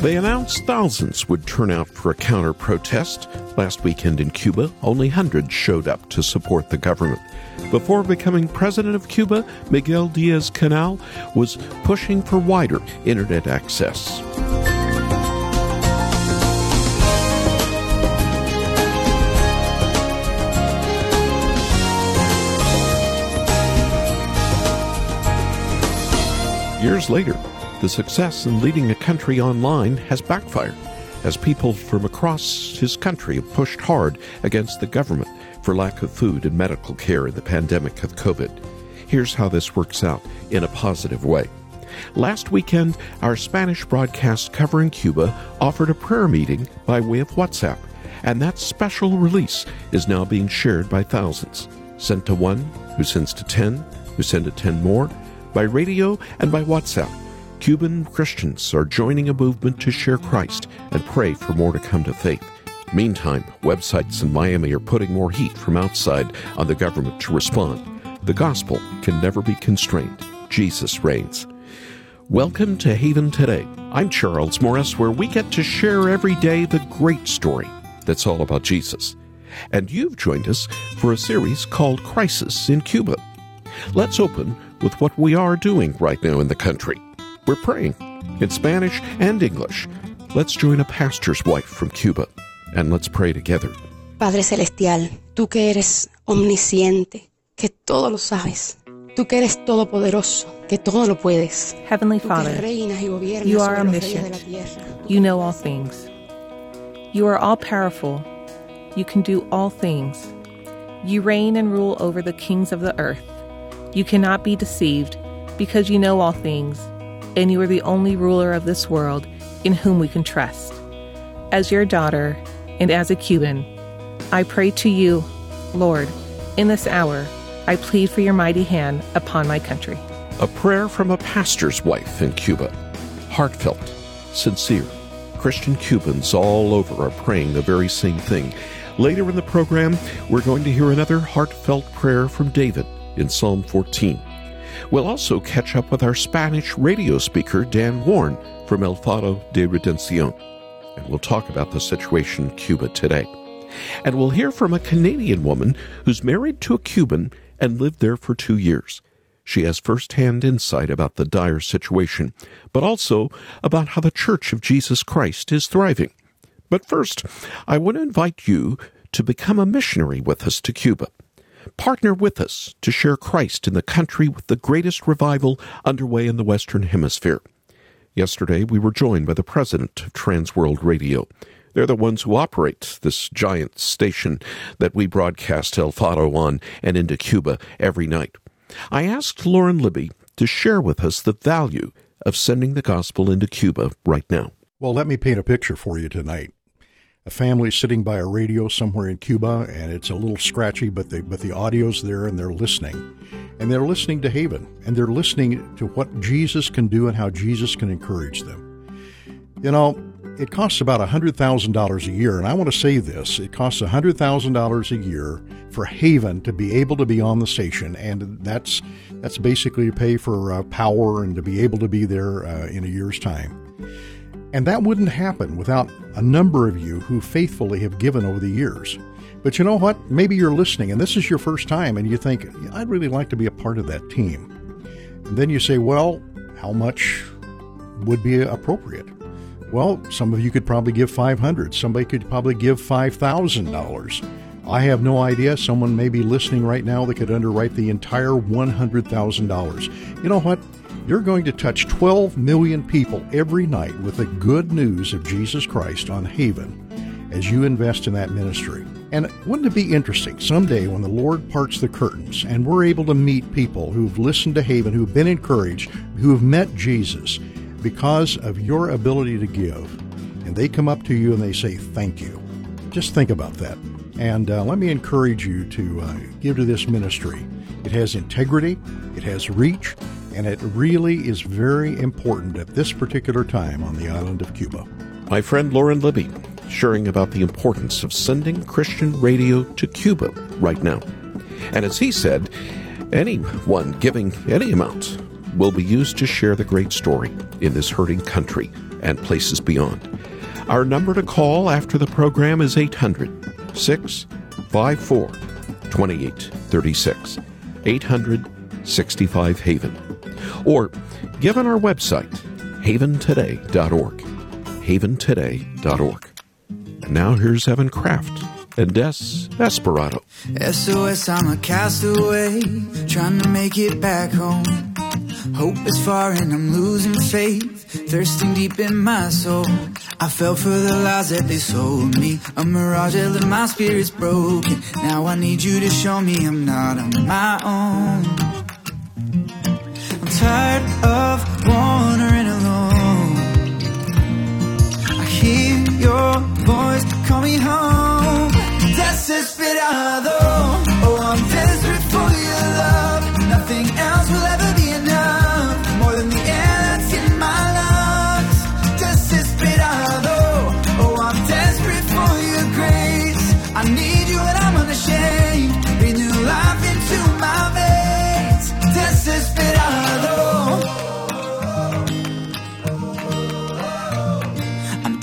They announced thousands would turn out for a counter protest. Last weekend in Cuba, only hundreds showed up to support the government. Before becoming president of Cuba, Miguel Diaz Canel was pushing for wider internet access. Years later, the success in leading a country online has backfired as people from across his country have pushed hard against the government for lack of food and medical care in the pandemic of COVID. Here's how this works out in a positive way. Last weekend, our Spanish broadcast covering Cuba offered a prayer meeting by way of WhatsApp, and that special release is now being shared by thousands. Sent to one, who sends to ten, who send to ten more, by radio and by WhatsApp. Cuban Christians are joining a movement to share Christ and pray for more to come to faith. Meantime, websites in Miami are putting more heat from outside on the government to respond. The gospel can never be constrained. Jesus reigns. Welcome to Haven Today. I'm Charles Morris, where we get to share every day the great story that's all about Jesus. And you've joined us for a series called Crisis in Cuba. Let's open with what we are doing right now in the country. We're praying in Spanish and English. Let's join a pastor's wife from Cuba and let's pray together. Padre Celestial, tú que eres omnisciente, que todo lo sabes, tú que eres todopoderoso, que todo lo puedes. Heavenly Father, reinas y gobiernas you are sobre los reyes de omniscient. you know all things. You are all powerful. You can do all things. You reign and rule over the kings of the earth. You cannot be deceived because you know all things, and you are the only ruler of this world in whom we can trust. As your daughter and as a Cuban, I pray to you, Lord, in this hour, I plead for your mighty hand upon my country. A prayer from a pastor's wife in Cuba. Heartfelt, sincere. Christian Cubans all over are praying the very same thing. Later in the program, we're going to hear another heartfelt prayer from David in Psalm 14. We'll also catch up with our Spanish radio speaker, Dan Warren, from El Faro de Redención. And we'll talk about the situation in Cuba today. And we'll hear from a Canadian woman who's married to a Cuban and lived there for two years. She has firsthand insight about the dire situation, but also about how the Church of Jesus Christ is thriving. But first, I want to invite you to become a missionary with us to Cuba. Partner with us to share Christ in the country with the greatest revival underway in the Western Hemisphere. Yesterday, we were joined by the president of Transworld Radio. They're the ones who operate this giant station that we broadcast El Faro on and into Cuba every night. I asked Lauren Libby to share with us the value of sending the gospel into Cuba right now. Well, let me paint a picture for you tonight. A family sitting by a radio somewhere in Cuba, and it's a little scratchy, but the but the audio's there, and they're listening, and they're listening to Haven, and they're listening to what Jesus can do and how Jesus can encourage them. You know, it costs about hundred thousand dollars a year, and I want to say this: it costs hundred thousand dollars a year for Haven to be able to be on the station, and that's that's basically to pay for uh, power and to be able to be there uh, in a year's time. And that wouldn't happen without a number of you who faithfully have given over the years. But you know what? Maybe you're listening and this is your first time and you think, I'd really like to be a part of that team. And then you say, well, how much would be appropriate? Well, some of you could probably give 500. Somebody could probably give $5,000. I have no idea. Someone may be listening right now that could underwrite the entire $100,000. You know what? You're going to touch 12 million people every night with the good news of Jesus Christ on Haven as you invest in that ministry. And wouldn't it be interesting someday when the Lord parts the curtains and we're able to meet people who've listened to Haven, who've been encouraged, who have met Jesus because of your ability to give, and they come up to you and they say, Thank you. Just think about that. And uh, let me encourage you to uh, give to this ministry. It has integrity, it has reach, and it really is very important at this particular time on the island of Cuba. My friend Lauren Libby sharing about the importance of sending Christian radio to Cuba right now. And as he said, anyone giving any amount will be used to share the great story in this hurting country and places beyond. Our number to call after the program is 800 654 2836. 800 65 Haven. Or give on our website, haventoday.org. Haventoday.org. And now here's Evan Craft and Des Esperado. SOS, I'm a castaway, trying to make it back home. Hope is far and I'm losing faith, thirsting deep in my soul. I fell for the lies that they sold me, a mirage that my spirit's broken. Now I need you to show me I'm not on my own. Tired of wandering alone. I hear your voice call me home. Desesperado,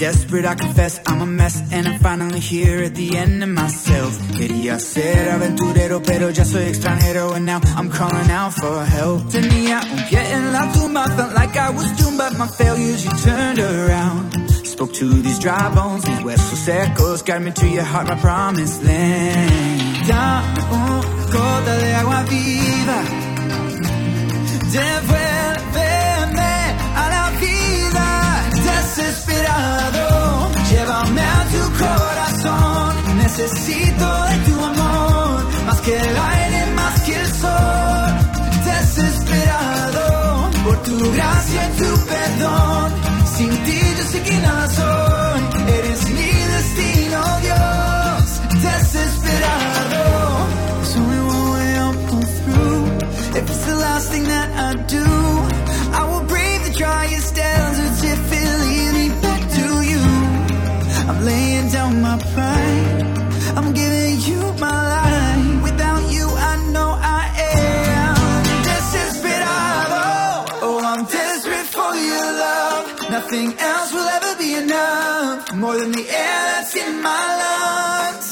desperate, I confess I'm a mess. And I'm finally here at the end of myself. Quería ser aventurero pero ya soy extranjero. And now I'm calling out for help. Tenía un pie en la tumba Felt like I was doomed but my failures you turned around. Spoke to these dry bones, these huesos secos Guide me to your heart, my promised land. Dame una gota de agua viva. Devuélveme Necesito de tu amor. Más que el aire, más que el sol. Desesperado por tu gracia y tu perdón. Sin ti yo sé que nada soy. Eres mi destino, Dios. Desesperado. Only one way I'll pull through. If it's the last thing that I do, I will brave the driest Nothing else will ever be enough. More than the air that's in my lungs.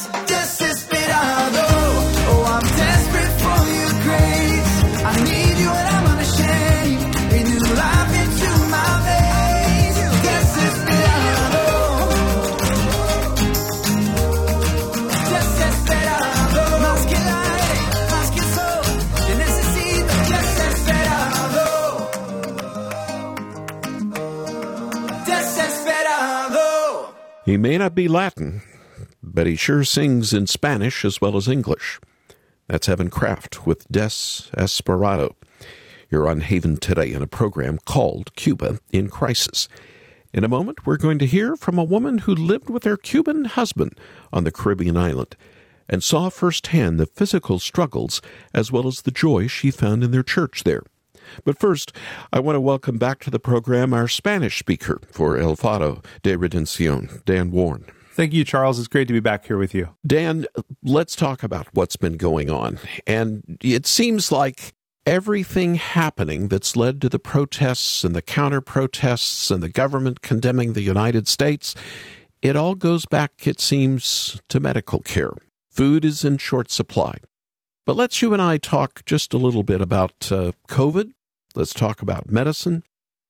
He may not be Latin, but he sure sings in Spanish as well as English. That's Evan Craft with Des Esperado. You're on Haven today in a program called Cuba in Crisis. In a moment, we're going to hear from a woman who lived with her Cuban husband on the Caribbean island and saw firsthand the physical struggles as well as the joy she found in their church there. But first, I want to welcome back to the program our Spanish speaker for El Faro de Redención, Dan Warren. Thank you, Charles. It's great to be back here with you. Dan, let's talk about what's been going on. And it seems like everything happening that's led to the protests and the counter protests and the government condemning the United States, it all goes back, it seems, to medical care. Food is in short supply. But let's you and I talk just a little bit about uh, COVID. Let's talk about medicine.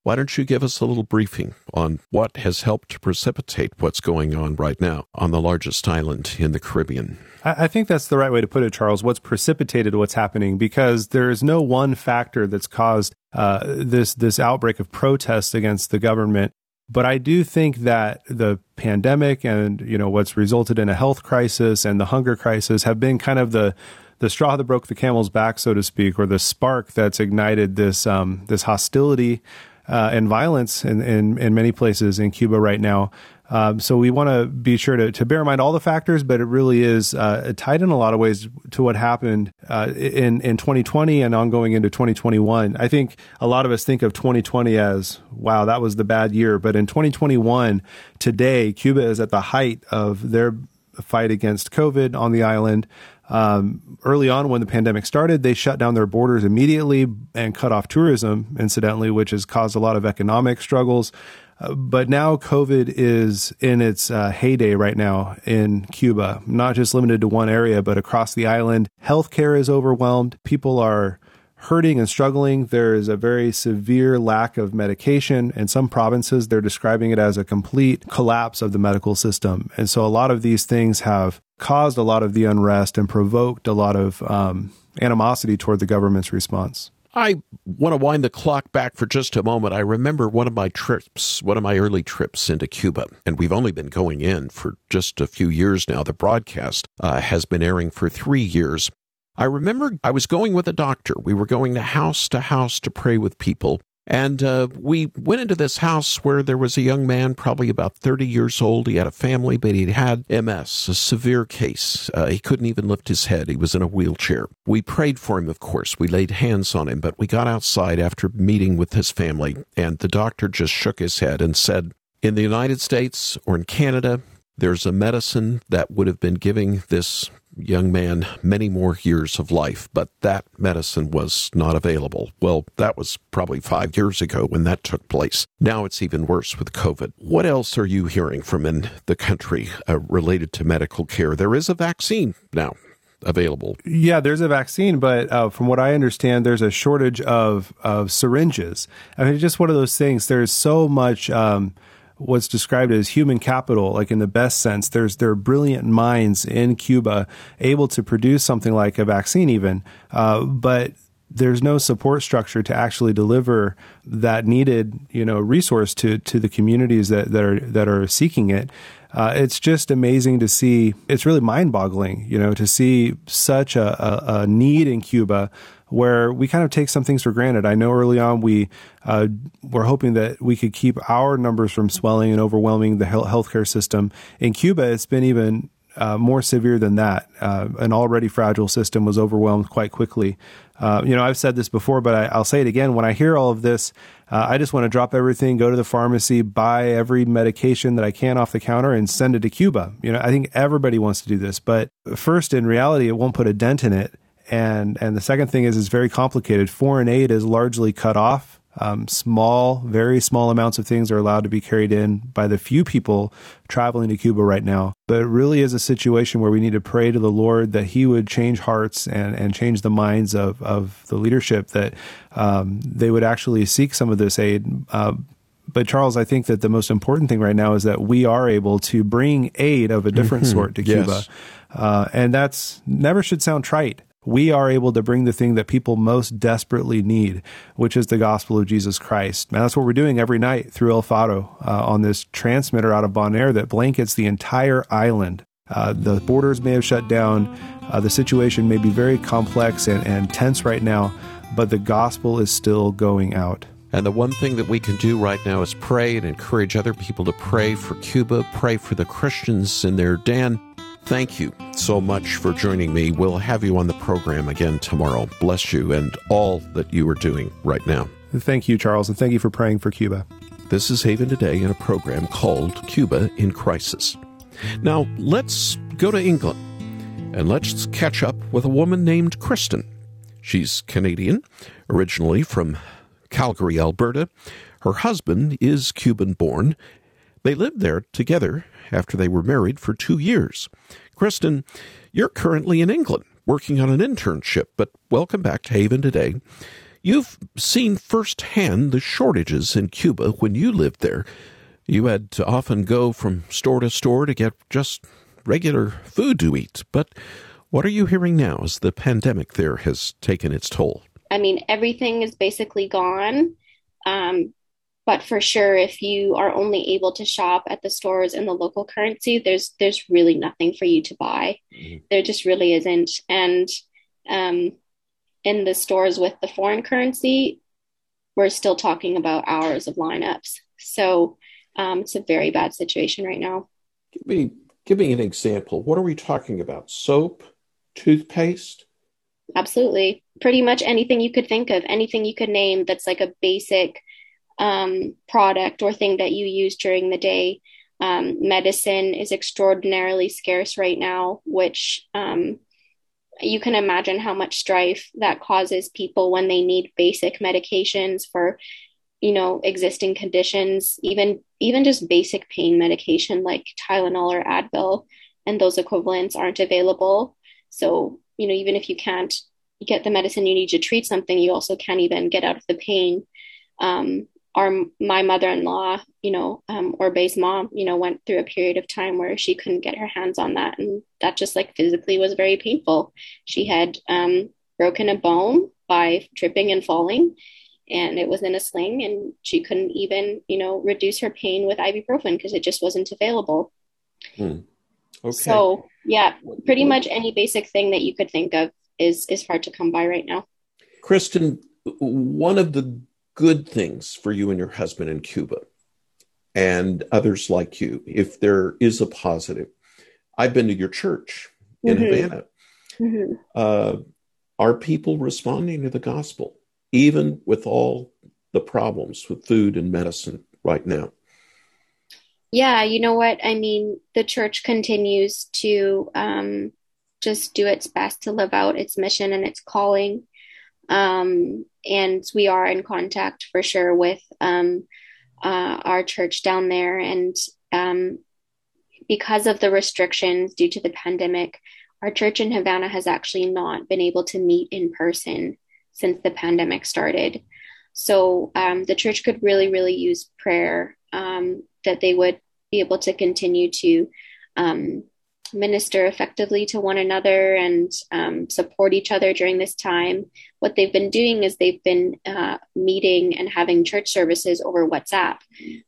Why don't you give us a little briefing on what has helped to precipitate what's going on right now on the largest island in the Caribbean? I think that's the right way to put it, Charles. What's precipitated what's happening because there is no one factor that's caused uh, this this outbreak of protest against the government. But I do think that the pandemic and you know what's resulted in a health crisis and the hunger crisis have been kind of the the straw that broke the camel's back, so to speak, or the spark that's ignited this um, this hostility uh, and violence in, in in many places in Cuba right now. Um, so we want to be sure to, to bear in mind all the factors, but it really is uh, tied in a lot of ways to what happened uh, in in 2020 and ongoing into 2021. I think a lot of us think of 2020 as wow, that was the bad year, but in 2021, today Cuba is at the height of their fight against COVID on the island. Um, early on, when the pandemic started, they shut down their borders immediately and cut off tourism, incidentally, which has caused a lot of economic struggles. Uh, but now COVID is in its uh, heyday right now in Cuba, not just limited to one area, but across the island. Healthcare is overwhelmed. People are hurting and struggling. There is a very severe lack of medication. In some provinces, they're describing it as a complete collapse of the medical system. And so a lot of these things have caused a lot of the unrest and provoked a lot of um, animosity toward the government's response. I want to wind the clock back for just a moment. I remember one of my trips, one of my early trips into Cuba, and we've only been going in for just a few years now. The broadcast uh, has been airing for three years. I remember I was going with a doctor. We were going to house to house to pray with people. And uh, we went into this house where there was a young man, probably about 30 years old. He had a family, but he had MS, a severe case. Uh, he couldn't even lift his head. He was in a wheelchair. We prayed for him, of course. We laid hands on him, but we got outside after meeting with his family, and the doctor just shook his head and said, In the United States or in Canada, there's a medicine that would have been giving this young man many more years of life, but that medicine was not available. Well, that was probably five years ago when that took place. Now it's even worse with COVID. What else are you hearing from in the country uh, related to medical care? There is a vaccine now available. Yeah, there's a vaccine, but uh, from what I understand, there's a shortage of of syringes. I mean, it's just one of those things. There's so much. Um, what's described as human capital, like in the best sense. There's there are brilliant minds in Cuba able to produce something like a vaccine, even, uh, but there's no support structure to actually deliver that needed you know resource to to the communities that that are that are seeking it. Uh, it's just amazing to see. It's really mind boggling, you know, to see such a, a, a need in Cuba where we kind of take some things for granted. I know early on we uh, were hoping that we could keep our numbers from swelling and overwhelming the healthcare system. In Cuba, it's been even uh, more severe than that. Uh, an already fragile system was overwhelmed quite quickly. Uh, you know, I've said this before, but I, will say it again. When I hear all of this, uh, I just want to drop everything, go to the pharmacy, buy every medication that I can off the counter, and send it to Cuba. You know, I think everybody wants to do this, but first, in reality, it won't put a dent in it. And and the second thing is it's very complicated. Foreign aid is largely cut off. Um, small, very small amounts of things are allowed to be carried in by the few people traveling to Cuba right now. But it really is a situation where we need to pray to the Lord that He would change hearts and, and change the minds of, of the leadership, that um, they would actually seek some of this aid. Uh, but Charles, I think that the most important thing right now is that we are able to bring aid of a different mm-hmm. sort to Cuba. Yes. Uh, and that's never should sound trite we are able to bring the thing that people most desperately need, which is the gospel of Jesus Christ. And that's what we're doing every night through El Faro uh, on this transmitter out of Bonaire that blankets the entire island. Uh, the borders may have shut down. Uh, the situation may be very complex and, and tense right now, but the gospel is still going out. And the one thing that we can do right now is pray and encourage other people to pray for Cuba, pray for the Christians in their den Thank you so much for joining me. We'll have you on the program again tomorrow. Bless you and all that you are doing right now. Thank you, Charles, and thank you for praying for Cuba. This is Haven Today in a program called Cuba in Crisis. Now, let's go to England and let's catch up with a woman named Kristen. She's Canadian, originally from Calgary, Alberta. Her husband is Cuban born. They lived there together after they were married for two years. Kristen, you're currently in England working on an internship, but welcome back to Haven today. You've seen firsthand the shortages in Cuba when you lived there. You had to often go from store to store to get just regular food to eat. But what are you hearing now as the pandemic there has taken its toll? I mean, everything is basically gone. Um, but for sure if you are only able to shop at the stores in the local currency there's there's really nothing for you to buy. Mm-hmm. there just really isn't. And um, in the stores with the foreign currency we're still talking about hours of lineups. So um, it's a very bad situation right now. Give me give me an example. What are we talking about? Soap? Toothpaste? Absolutely. Pretty much anything you could think of anything you could name that's like a basic um, product or thing that you use during the day. Um, medicine is extraordinarily scarce right now, which um, you can imagine how much strife that causes people when they need basic medications for you know existing conditions even even just basic pain medication like tylenol or advil and those equivalents aren't available so you know even if you can't get the medicine you need to treat something you also can't even get out of the pain um, our my mother-in-law you know um, Orbe's mom you know went through a period of time where she couldn't get her hands on that. And that just like physically was very painful. She had um, broken a bone by tripping and falling. And it was in a sling and she couldn't even you know reduce her pain with ibuprofen because it just wasn't available. Hmm. okay. So yeah pretty much any basic thing that you could think of is is hard to come by right now. Kristen one of the good things for you and your husband in cuba and others like you if there is a positive i've been to your church in mm-hmm. havana mm-hmm. Uh, are people responding to the gospel even with all the problems with food and medicine right now? Yeah, you know what? I mean, the church continues to um, just do its best to live out its mission and its calling. Um, and we are in contact for sure with um, uh, our church down there. And um, because of the restrictions due to the pandemic, our church in Havana has actually not been able to meet in person since the pandemic started. So um, the church could really, really use prayer um, that they would be able to continue to um, minister effectively to one another and um, support each other during this time. What they've been doing is they've been uh, meeting and having church services over WhatsApp.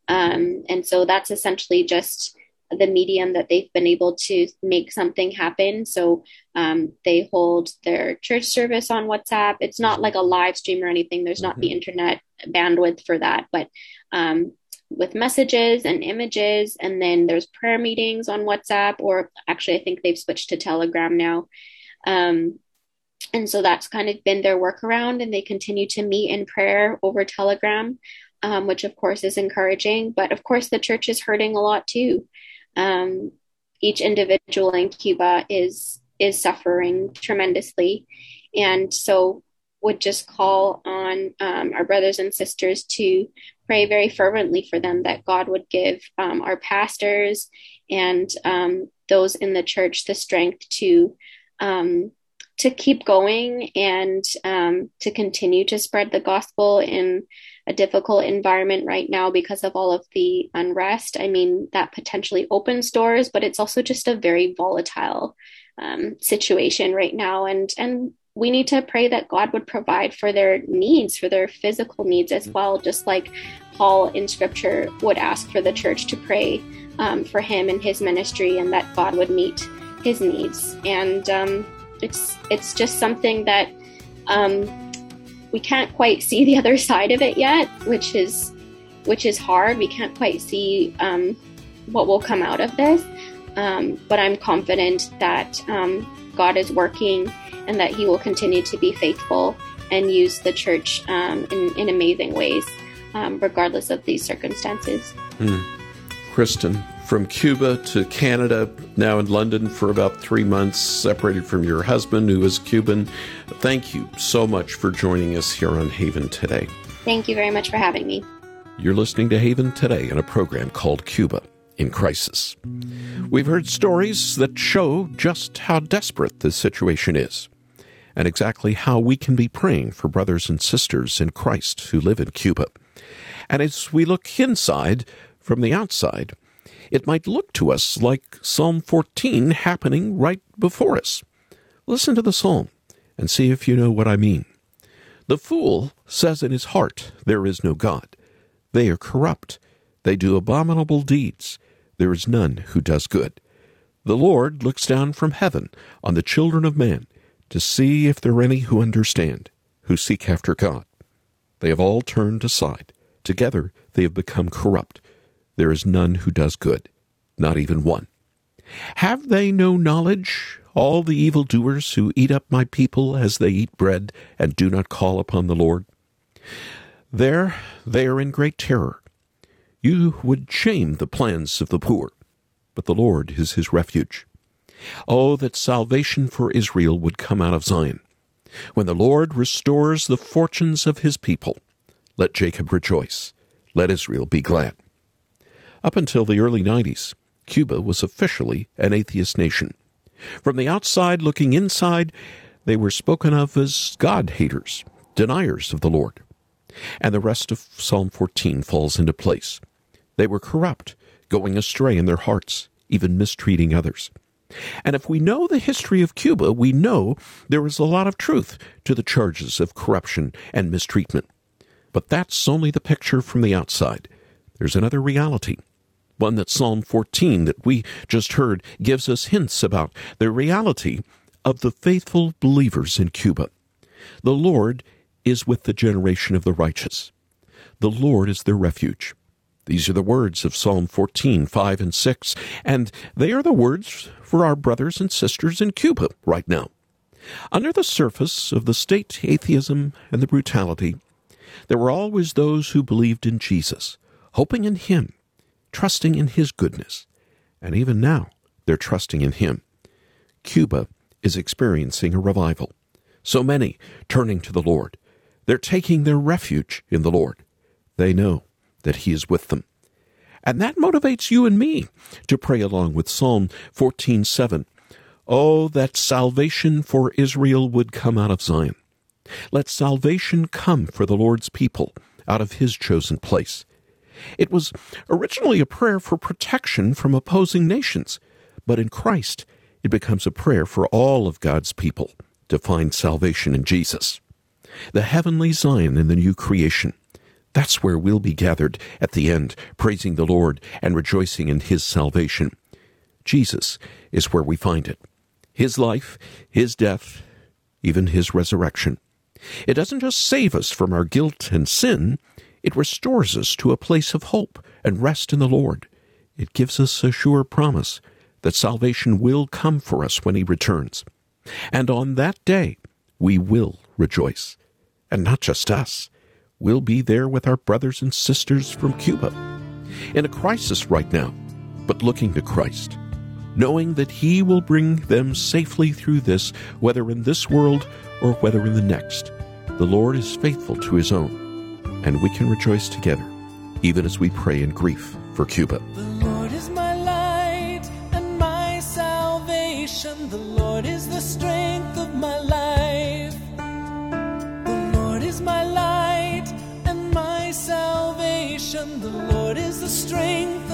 Um, and so that's essentially just the medium that they've been able to make something happen. So um, they hold their church service on WhatsApp. It's not like a live stream or anything. There's not mm-hmm. the internet bandwidth for that, but um, with messages and images, and then there's prayer meetings on WhatsApp, or actually, I think they've switched to Telegram now. Um, and so that's kind of been their workaround, and they continue to meet in prayer over Telegram, um, which of course is encouraging. But of course, the church is hurting a lot too um, each individual in Cuba is is suffering tremendously, and so would just call on um, our brothers and sisters to pray very fervently for them that God would give um, our pastors and um, those in the church the strength to um, to keep going and um, to continue to spread the gospel in a difficult environment right now because of all of the unrest. I mean, that potentially opens doors, but it's also just a very volatile um, situation right now. And and we need to pray that God would provide for their needs, for their physical needs as well, just like Paul in Scripture would ask for the church to pray um, for him and his ministry, and that God would meet his needs. And um, it's it's just something that um, we can't quite see the other side of it yet, which is which is hard. We can't quite see um, what will come out of this, um, but I'm confident that um, God is working and that He will continue to be faithful and use the church um, in, in amazing ways, um, regardless of these circumstances. Mm. Kristen, from Cuba to Canada, now in London for about three months, separated from your husband, who is Cuban. Thank you so much for joining us here on Haven today. Thank you very much for having me. You're listening to Haven today in a program called Cuba in Crisis. We've heard stories that show just how desperate the situation is and exactly how we can be praying for brothers and sisters in Christ who live in Cuba. And as we look inside from the outside, it might look to us like Psalm 14 happening right before us. Listen to the psalm and see if you know what I mean. The fool says in his heart, There is no God. They are corrupt. They do abominable deeds. There is none who does good. The Lord looks down from heaven on the children of men to see if there are any who understand, who seek after God. They have all turned aside. Together they have become corrupt. There is none who does good, not even one. Have they no knowledge, all the evildoers who eat up my people as they eat bread and do not call upon the Lord? There they are in great terror. You would shame the plans of the poor, but the Lord is his refuge. Oh, that salvation for Israel would come out of Zion. When the Lord restores the fortunes of his people, let Jacob rejoice. Let Israel be glad. Up until the early 90s, Cuba was officially an atheist nation. From the outside looking inside, they were spoken of as God haters, deniers of the Lord. And the rest of Psalm 14 falls into place. They were corrupt, going astray in their hearts, even mistreating others. And if we know the history of Cuba, we know there is a lot of truth to the charges of corruption and mistreatment. But that's only the picture from the outside. There's another reality, one that Psalm 14 that we just heard gives us hints about the reality of the faithful believers in Cuba. The Lord is with the generation of the righteous. The Lord is their refuge. These are the words of Psalm 14, 5 and 6, and they are the words for our brothers and sisters in Cuba right now. Under the surface of the state atheism and the brutality, there were always those who believed in Jesus, hoping in Him, trusting in His goodness, and even now they're trusting in Him. Cuba is experiencing a revival. So many turning to the Lord. They're taking their refuge in the Lord. They know that He is with them. And that motivates you and me to pray along with Psalm 14:7. Oh, that salvation for Israel would come out of Zion. Let salvation come for the Lord's people out of His chosen place. It was originally a prayer for protection from opposing nations, but in Christ it becomes a prayer for all of God's people to find salvation in Jesus. The heavenly Zion in the new creation that's where we'll be gathered at the end, praising the Lord and rejoicing in His salvation. Jesus is where we find it. His life, His death, even His resurrection. It doesn't just save us from our guilt and sin, it restores us to a place of hope and rest in the Lord. It gives us a sure promise that salvation will come for us when He returns. And on that day, we will rejoice. And not just us we'll be there with our brothers and sisters from Cuba. In a crisis right now, but looking to Christ, knowing that He will bring them safely through this, whether in this world or whether in the next. The Lord is faithful to His own, and we can rejoice together, even as we pray in grief for Cuba. Lord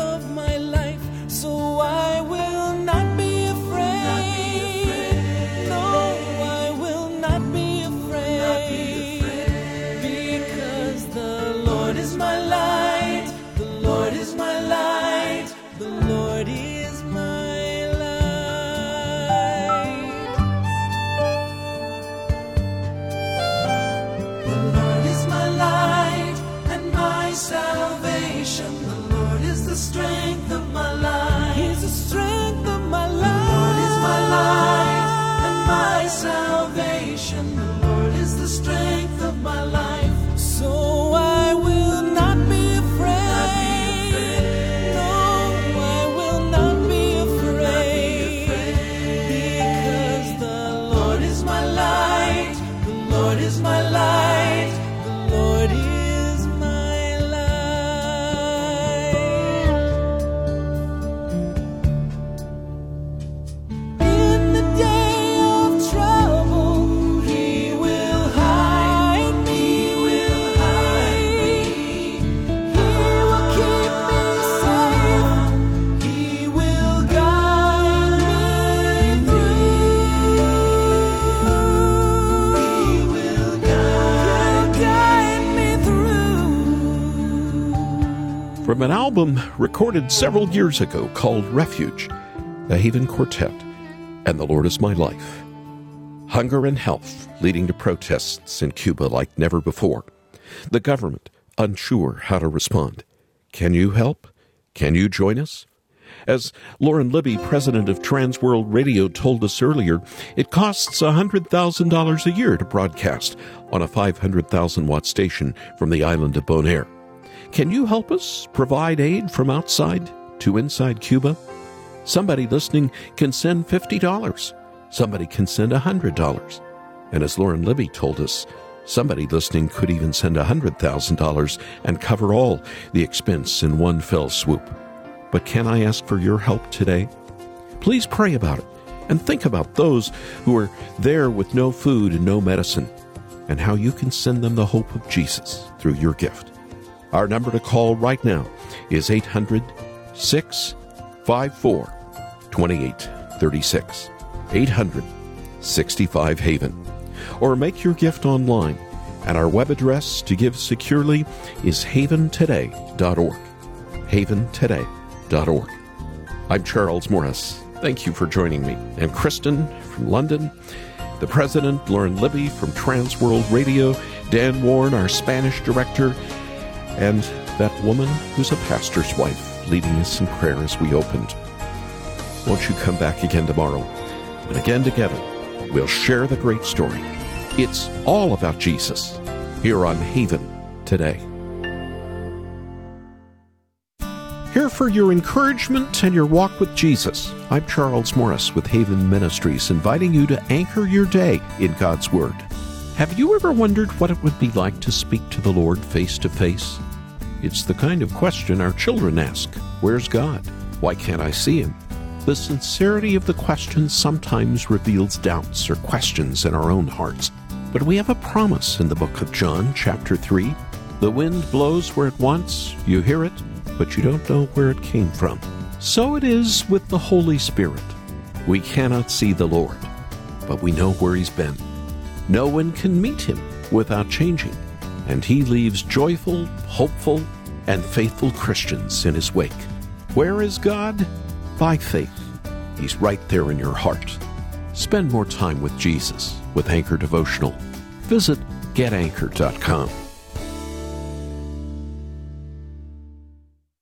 is my light. Album recorded several years ago called Refuge, the Haven Quartet, and The Lord is My Light. Hunger and health leading to protests in Cuba like never before. The government unsure how to respond. Can you help? Can you join us? As Lauren Libby, president of Transworld Radio, told us earlier, it costs $100,000 a year to broadcast on a 500,000 watt station from the island of Bonaire. Can you help us provide aid from outside to inside Cuba? Somebody listening can send $50. Somebody can send $100. And as Lauren Libby told us, somebody listening could even send $100,000 and cover all the expense in one fell swoop. But can I ask for your help today? Please pray about it and think about those who are there with no food and no medicine and how you can send them the hope of Jesus through your gift. Our number to call right now is 800 654 2836. 800 65 Haven. Or make your gift online, and our web address to give securely is haventoday.org. Haventoday.org. I'm Charles Morris. Thank you for joining me. And Kristen from London, the president, Lauren Libby from Transworld Radio, Dan Warren, our Spanish director, and that woman who's a pastor's wife leading us in prayer as we opened. Won't you come back again tomorrow? And again together, we'll share the great story. It's all about Jesus here on Haven today. Here for your encouragement and your walk with Jesus. I'm Charles Morris with Haven Ministries, inviting you to anchor your day in God's Word. Have you ever wondered what it would be like to speak to the Lord face to face? It's the kind of question our children ask Where's God? Why can't I see Him? The sincerity of the question sometimes reveals doubts or questions in our own hearts. But we have a promise in the book of John, chapter 3. The wind blows where it wants, you hear it, but you don't know where it came from. So it is with the Holy Spirit. We cannot see the Lord, but we know where He's been. No one can meet Him without changing, and He leaves joyful, hopeful, and faithful Christians in His wake. Where is God? By faith. He's right there in your heart. Spend more time with Jesus with Anchor Devotional. Visit getanchor.com.